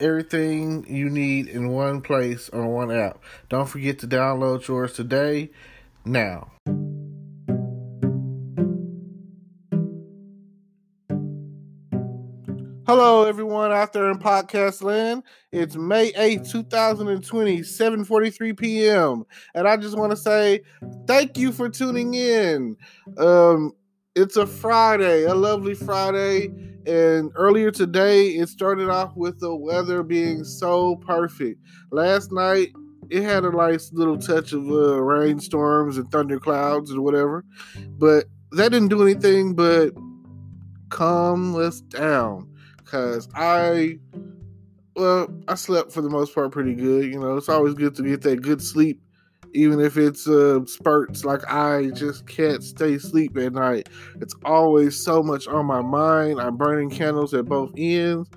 everything you need in one place on one app. Don't forget to download yours today. Now. Hello, everyone out there in podcast land. It's May 8th, 2020, 7.43 p.m. And I just want to say thank you for tuning in. Um, it's a Friday, a lovely Friday. And earlier today, it started off with the weather being so perfect. Last night, it had a nice little touch of uh, rainstorms and thunderclouds and whatever. But that didn't do anything but calm us down because I, well, I slept for the most part pretty good. You know, it's always good to get that good sleep, even if it's uh, spurts. Like I just can't stay asleep at night. It's always so much on my mind. I'm burning candles at both ends.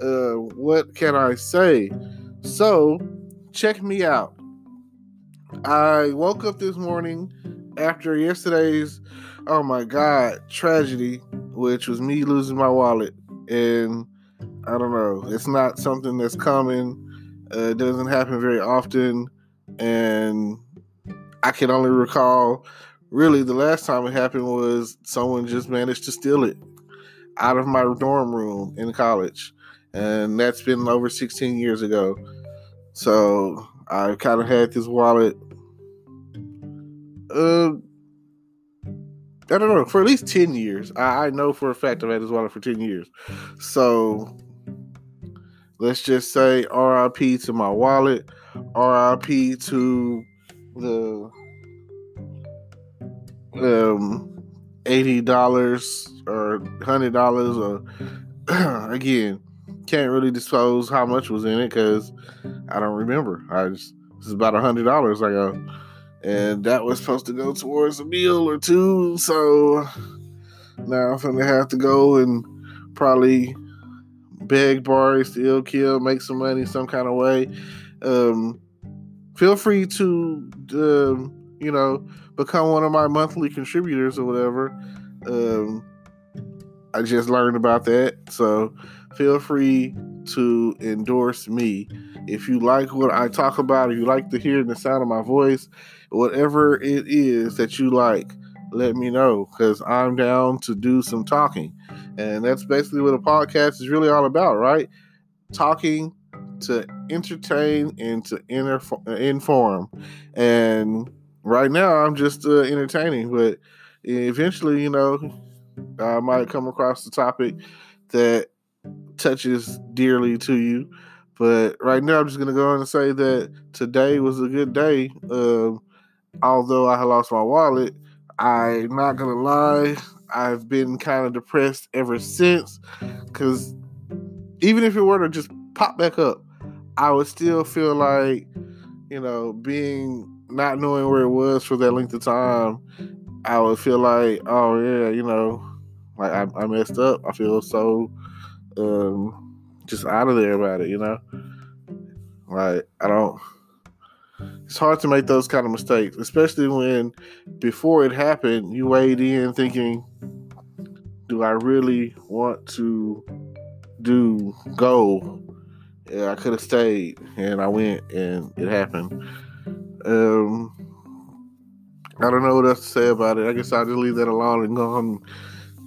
Uh, what can I say? So, check me out. I woke up this morning after yesterday's, oh my God, tragedy, which was me losing my wallet and I don't know. It's not something that's common. Uh, it doesn't happen very often, and I can only recall really the last time it happened was someone just managed to steal it out of my dorm room in college, and that's been over 16 years ago. So I kind of had this wallet. Uh, I don't know, for at least 10 years. I, I know for a fact I've had this wallet for 10 years. So let's just say RIP to my wallet, RIP to the um $80 or $100 or again, can't really disclose how much was in it because I don't remember. I just, is about $100 I go and that was supposed to go towards a meal or two. So now I'm gonna have to go and probably beg, borrow, steal, kill, make some money some kind of way. Um, feel free to, uh, you know, become one of my monthly contributors or whatever. Um, I just learned about that, so feel free to endorse me. If you like what I talk about, if you like to hear the sound of my voice, whatever it is that you like, let me know because I'm down to do some talking. And that's basically what a podcast is really all about, right? Talking to entertain and to inform. And right now, I'm just uh, entertaining, but eventually, you know, I might come across the topic that touches dearly to you. But right now, I'm just going to go on and say that today was a good day. Uh, although I lost my wallet, I'm not gonna lie, I've been kind of depressed ever since. Cause even if it were to just pop back up, I would still feel like, you know, being not knowing where it was for that length of time, I would feel like, oh yeah, you know, like I, I messed up. I feel so um, just out of there about it, you know. Like I don't it's hard to make those kind of mistakes, especially when before it happened, you weighed in thinking, do I really want to do go? Yeah, I could have stayed, and I went, and it happened. Um, I don't know what else to say about it. I guess I'll just leave that alone and go on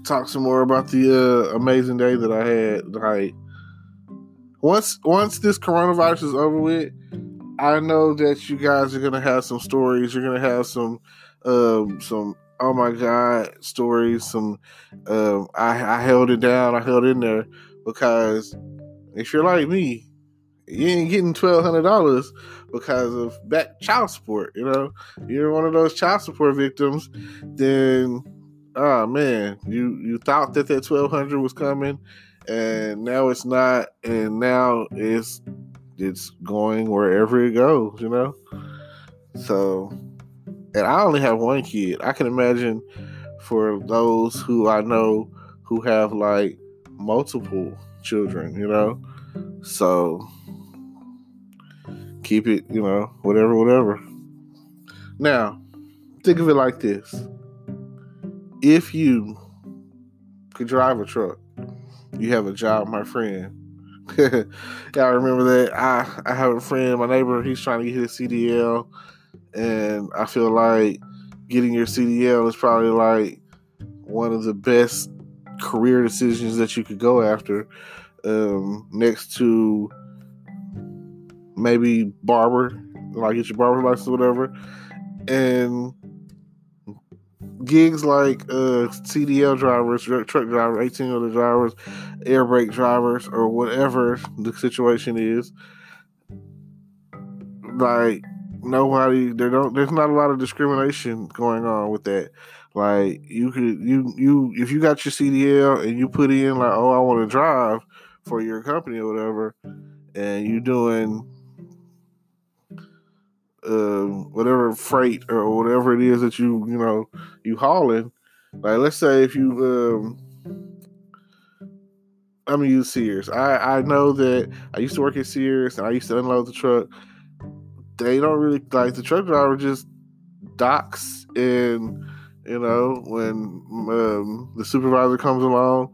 talk some more about the uh, amazing day that I had. Like once once this coronavirus is over with, I know that you guys are gonna have some stories. You're gonna have some, um, some oh my god stories. Some, um, I, I held it down. I held in there because if you're like me, you ain't getting twelve hundred dollars because of back child support. You know, you're one of those child support victims. Then, oh man, you you thought that that twelve hundred was coming, and now it's not, and now it's it's going wherever it goes, you know. So, and I only have one kid. I can imagine for those who I know who have like multiple children, you know. So keep it, you know, whatever, whatever. Now, think of it like this. If you could drive a truck, you have a job, my friend. Y'all remember that? I, I have a friend, my neighbor, he's trying to get his CDL, and I feel like getting your CDL is probably like one of the best career decisions that you could go after um, next to maybe barber, like get your barber license or whatever, and gigs like uh, CDL drivers, truck drivers, 18-wheeler drivers, air brake drivers, or whatever the situation is. Like nobody, there don't, there's not a lot of discrimination going on with that. Like you could, you you if you got your CDL and you put in like, oh, I want to drive for your company or whatever, and you doing um, whatever freight or whatever it is that you you know you hauling. Like let's say if you um, I'm gonna use Sears. I I know that I used to work at Sears and I used to unload the truck. They don't really like the truck driver just docks and you know when um, the supervisor comes along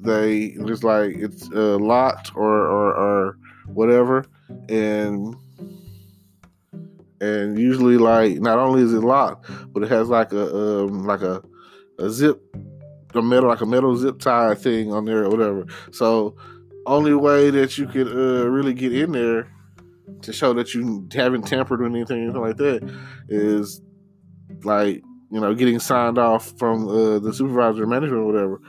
they just like it's uh, locked or, or or whatever and and usually like not only is it locked, but it has like a um, like a a zip, a metal like a metal zip tie thing on there or whatever. So only way that you could uh, really get in there to show that you haven't tampered with anything, anything like that, is like you know getting signed off from uh, the supervisor or management or whatever.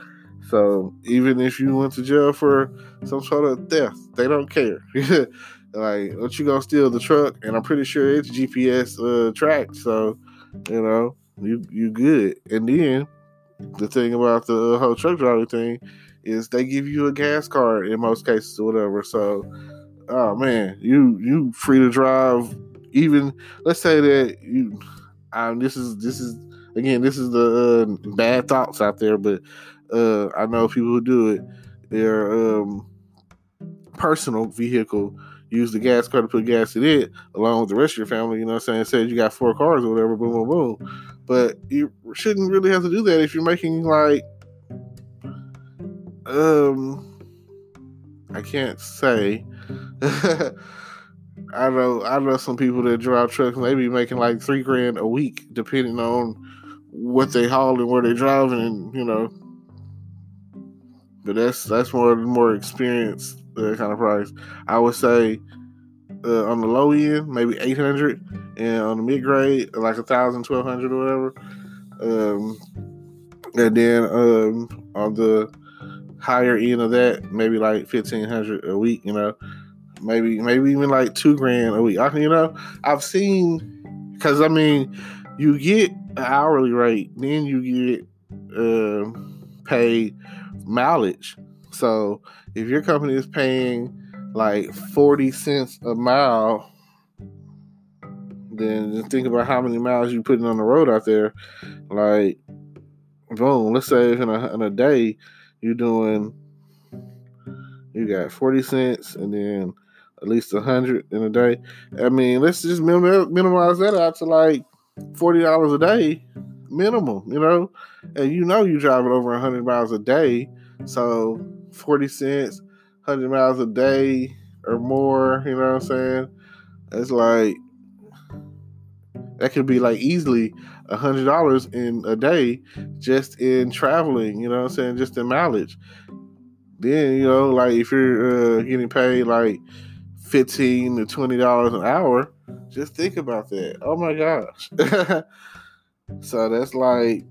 So even if you went to jail for some sort of theft, they don't care. Like, what you gonna steal the truck? And I'm pretty sure it's GPS uh, tracked, so you know you you good. And then the thing about the whole truck driver thing is they give you a gas card in most cases or whatever. So, oh man, you you free to drive. Even let's say that you, um, this is this is again this is the uh, bad thoughts out there, but uh, I know people who do it. Their um, personal vehicle use the gas car to put gas in it along with the rest of your family, you know what I'm saying? Said you got four cars or whatever, boom, boom, boom. But you shouldn't really have to do that if you're making like um I can't say. I know I know some people that drive trucks and they be making like three grand a week depending on what they haul and where they driving and you know but that's that's more more experience uh, kind of price. I would say uh, on the low end, maybe 800, and on the mid grade, like a thousand, twelve hundred, or whatever. Um, and then um, on the higher end of that, maybe like fifteen hundred a week. You know, maybe maybe even like two grand a week. I, you know, I've seen because I mean, you get an hourly rate, then you get uh, paid mileage. So if your company is paying like 40 cents a mile, then think about how many miles you're putting on the road out there. Like, boom, let's say in a, in a day, you're doing, you got 40 cents and then at least 100 in a day. I mean, let's just minimize that out to like $40 a day minimum, you know? And you know you're driving over 100 miles a day. So 40 cents, 100 miles a day or more, you know what I'm saying? It's like, that could be like easily a hundred dollars in a day just in traveling, you know what I'm saying? Just in mileage. Then, you know, like if you're uh, getting paid like 15 to 20 dollars an hour, just think about that. Oh my gosh. so that's like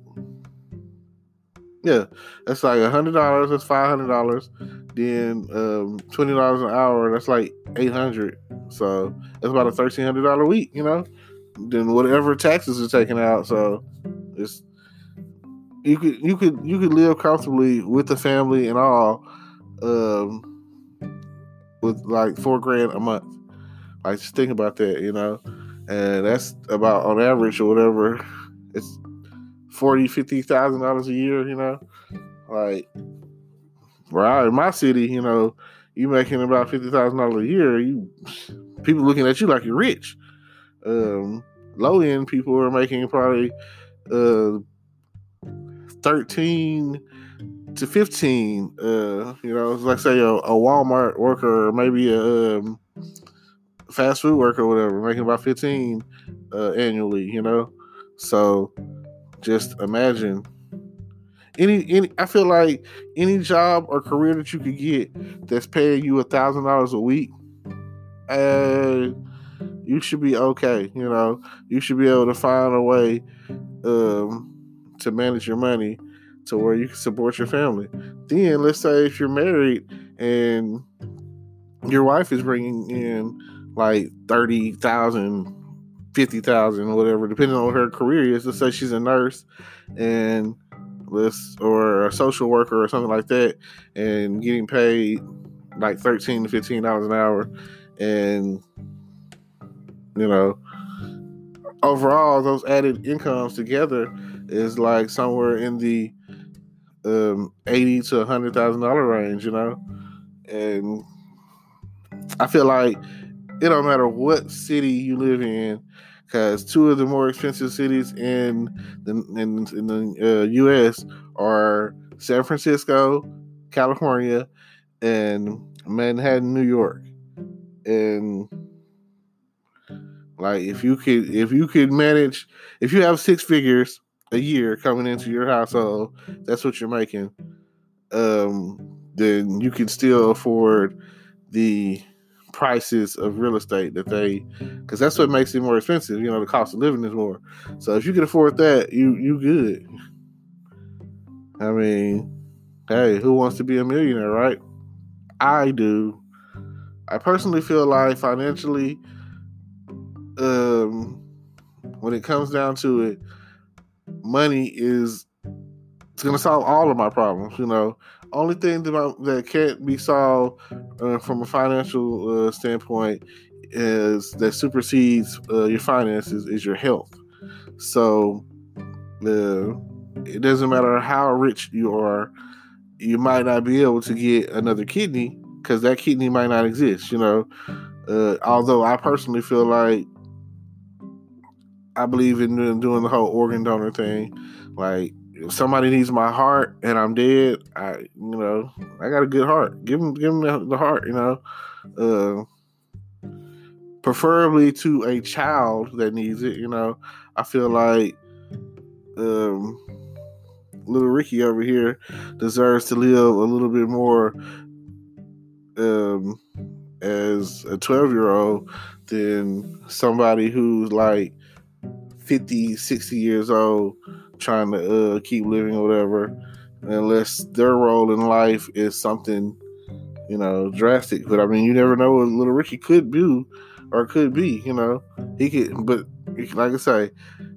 yeah, that's like a hundred dollars. That's five hundred dollars. Then um, twenty dollars an hour. That's like eight hundred. So that's about a thirteen hundred dollar week. You know. Then whatever taxes are taken out. So it's you could you could you could live comfortably with the family and all. Um, with like four grand a month. Like just think about that, you know, and that's about on average or whatever. It's forty, fifty thousand dollars a year, you know, like right in my city, you know, you making about fifty thousand dollars a year. You people looking at you like you're rich. Um, low end people are making probably uh, thirteen to 15 uh you know like say a, a walmart worker or maybe a um, fast food worker or whatever making about 15 uh, annually you know so just imagine any any i feel like any job or career that you could get that's paying you a thousand dollars a week uh you should be okay you know you should be able to find a way um to manage your money to where you can support your family. Then let's say if you're married and your wife is bringing in like 30,000, 50,000 or whatever, depending on her career is. Let's say she's a nurse and let's, or a social worker or something like that and getting paid like 13 to $15 an hour. And, you know, overall, those added incomes together is like somewhere in the um, eighty to hundred thousand dollar range, you know, and I feel like it don't matter what city you live in, because two of the more expensive cities in the in, in the uh, U.S. are San Francisco, California, and Manhattan, New York, and like if you could if you could manage if you have six figures a year coming into your household, that's what you're making, um, then you can still afford the prices of real estate that they because that's what makes it more expensive. You know, the cost of living is more. So if you can afford that, you you good. I mean, hey, who wants to be a millionaire, right? I do. I personally feel like financially, um, when it comes down to it, money is it's gonna solve all of my problems. You know, only thing that that can't be solved uh, from a financial uh, standpoint is that supersedes uh, your finances is your health. So, uh, it doesn't matter how rich you are, you might not be able to get another kidney because that kidney might not exist. You know, uh, although I personally feel like I believe in doing the whole organ donor thing. Like, if somebody needs my heart and I'm dead, I, you know, I got a good heart. Give them, give them the, heart. You know, uh, preferably to a child that needs it. You know, I feel like um, little Ricky over here deserves to live a little bit more um, as a 12 year old than somebody who's like 50, 60 years old trying to uh, keep living or whatever, unless their role in life is something, you know, drastic. But I mean, you never know what little Ricky could do or could be, you know. He could, but like I say,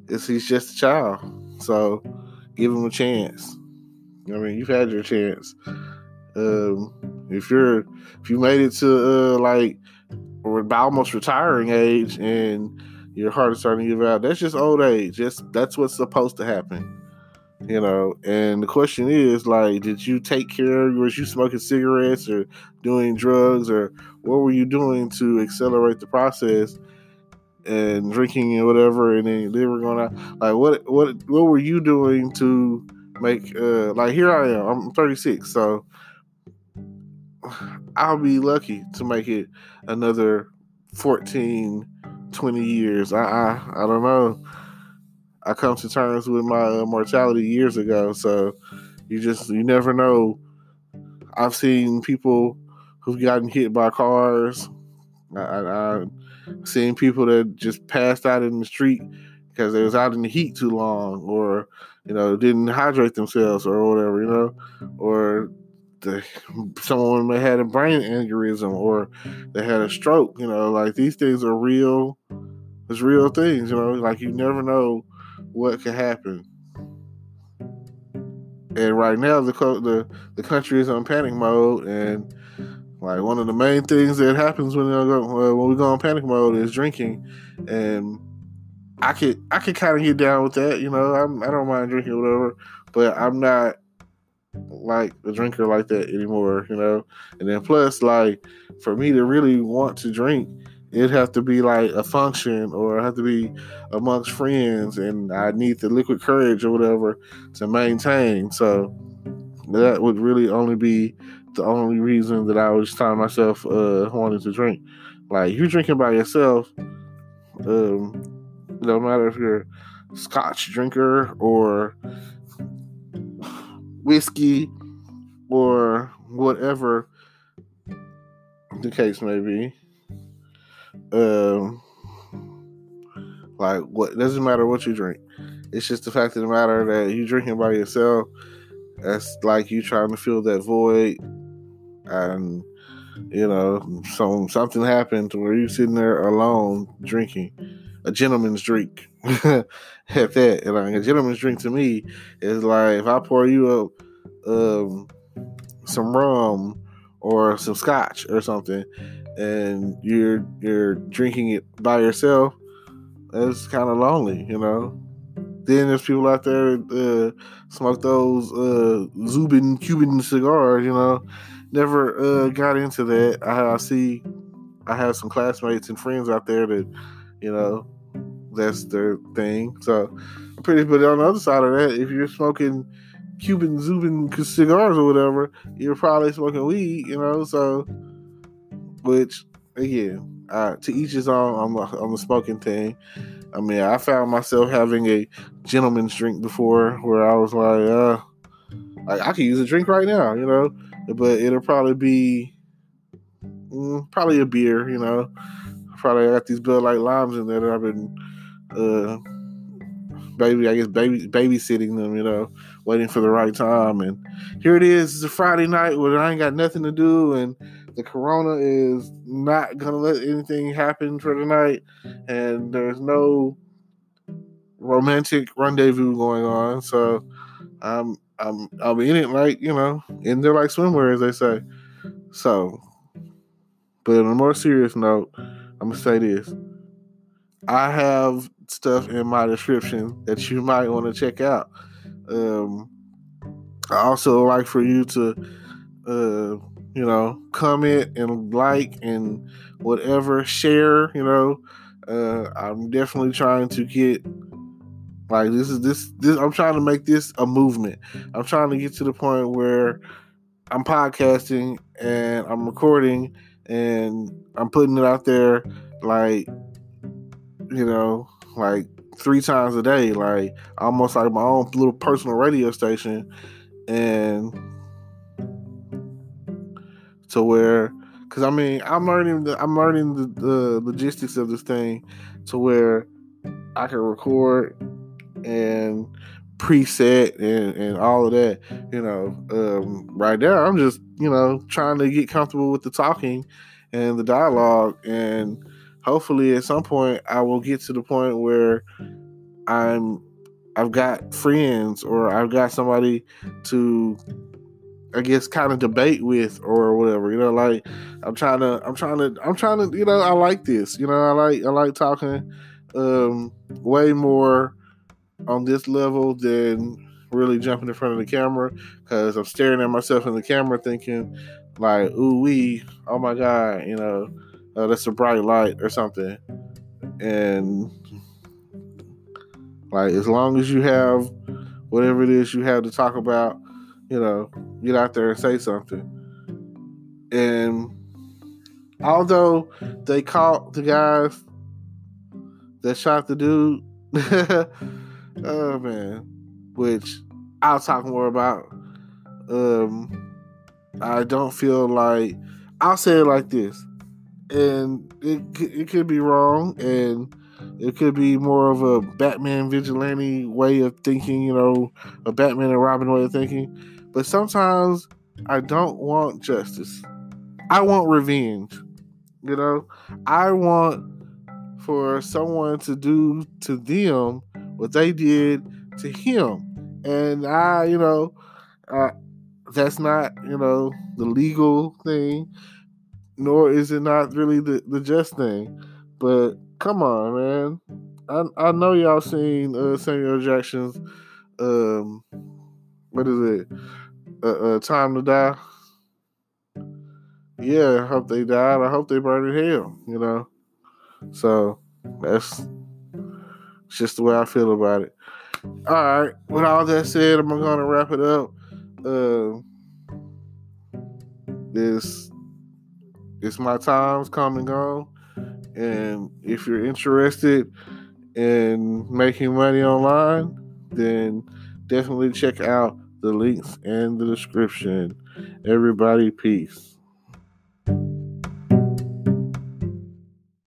it's, he's just a child. So give him a chance. I mean, you've had your chance. Um, if you're, if you made it to uh, like, almost retiring age and your heart is starting to give out. That's just old age. Just that's what's supposed to happen. You know, and the question is like, did you take care? of Was you smoking cigarettes or doing drugs or what were you doing to accelerate the process and drinking and whatever? And then they were gonna like, what what what were you doing to make uh like here I am. I'm 36, so I'll be lucky to make it another 14 20 years. I, I, I don't know. I come to terms with my uh, mortality years ago, so you just you never know. I've seen people who've gotten hit by cars. I, I, I've seen people that just passed out in the street because they was out in the heat too long, or you know didn't hydrate themselves, or whatever, you know, or the, someone may had a brain aneurysm or they had a stroke. You know, like these things are real. It's real things. You know, like you never know what could happen. And right now, the the the country is on panic mode, and Like one of the main things that happens when go, uh, when we go on panic mode is drinking, and I could I could kind of get down with that. You know, I'm, I don't mind drinking whatever, but I'm not like a drinker like that anymore. You know, and then plus like for me to really want to drink, it'd have to be like a function or I have to be amongst friends, and I need the liquid courage or whatever to maintain. So that would really only be the only reason that I was find myself uh, wanting to drink. Like you drinking by yourself, um, no matter if you're Scotch drinker or whiskey or whatever the case may be. Um, like what doesn't matter what you drink. It's just the fact of the matter that you drinking by yourself. That's like you trying to fill that void and you know, some something happened where you sitting there alone drinking a gentleman's drink at that. And like a gentleman's drink to me is like if I pour you up um, some rum or some scotch or something, and you're you're drinking it by yourself, it's kind of lonely, you know. Then there's people out there uh, smoke those uh, Zubin Cuban cigars, you know never uh, got into that. I, I, see, I have some classmates and friends out there that, you know, that's their thing. So, pretty. But on the other side of that, if you're smoking Cuban Zubin cigars or whatever, you're probably smoking weed. You know, so which again, uh, to each his own on the on the smoking thing. I mean, I found myself having a gentleman's drink before, where I was like, uh, like I could use a drink right now, you know but it'll probably be mm, probably a beer. You know, probably got these Bud Light limes in there that I've been, uh, baby, I guess baby babysitting them. You know, waiting for the right time. And here it is. It's a Friday night where I ain't got nothing to do, and the corona is not gonna let anything happen for the night, and there's no romantic rendezvous going on. So I'm I'm I'm in it like you know, in there like swimwear, as they say. So, but on a more serious note, I'm gonna say this: I have stuff in my description that you might want to check out. Um, I also like for you to, uh, you know, comment and like and whatever, share. You know, uh, I'm definitely trying to get like this is this this I'm trying to make this a movement. I'm trying to get to the point where I'm podcasting and I'm recording and I'm putting it out there like you know, like three times a day, like almost like my own little personal radio station. And to where because I mean I'm learning the I'm learning the, the logistics of this thing to where I can record and preset and, and all of that. You know, um, right now I'm just, you know, trying to get comfortable with the talking and the dialogue. And hopefully at some point I will get to the point where I'm I've got friends or I've got somebody to I guess kind of debate with or whatever. You know, like I'm trying to I'm trying to I'm trying to, you know, I like this. You know, I like I like talking um way more on this level than really jumping in front of the camera because I'm staring at myself in the camera thinking like, ooh wee, oh my god, you know, uh, that's a bright light or something. And like as long as you have whatever it is you have to talk about, you know, get out there and say something. And although they caught the guys that shot the dude Oh man, which I'll talk more about. Um, I don't feel like I'll say it like this, and it it could be wrong, and it could be more of a Batman vigilante way of thinking, you know, a Batman and Robin way of thinking. But sometimes I don't want justice. I want revenge. You know, I want for someone to do to them what they did to him. And I, you know, uh, that's not, you know, the legal thing, nor is it not really the, the just thing. But come on, man. I I know y'all seen uh, Samuel Jackson's um what is it? Uh, uh, Time to Die. Yeah, I hope they died. I hope they burned in hell. You know, so that's just the way I feel about it. All right. With all that said, I'm gonna wrap it up. Uh, this it's my time's come and gone. And if you're interested in making money online, then definitely check out the links in the description. Everybody, peace.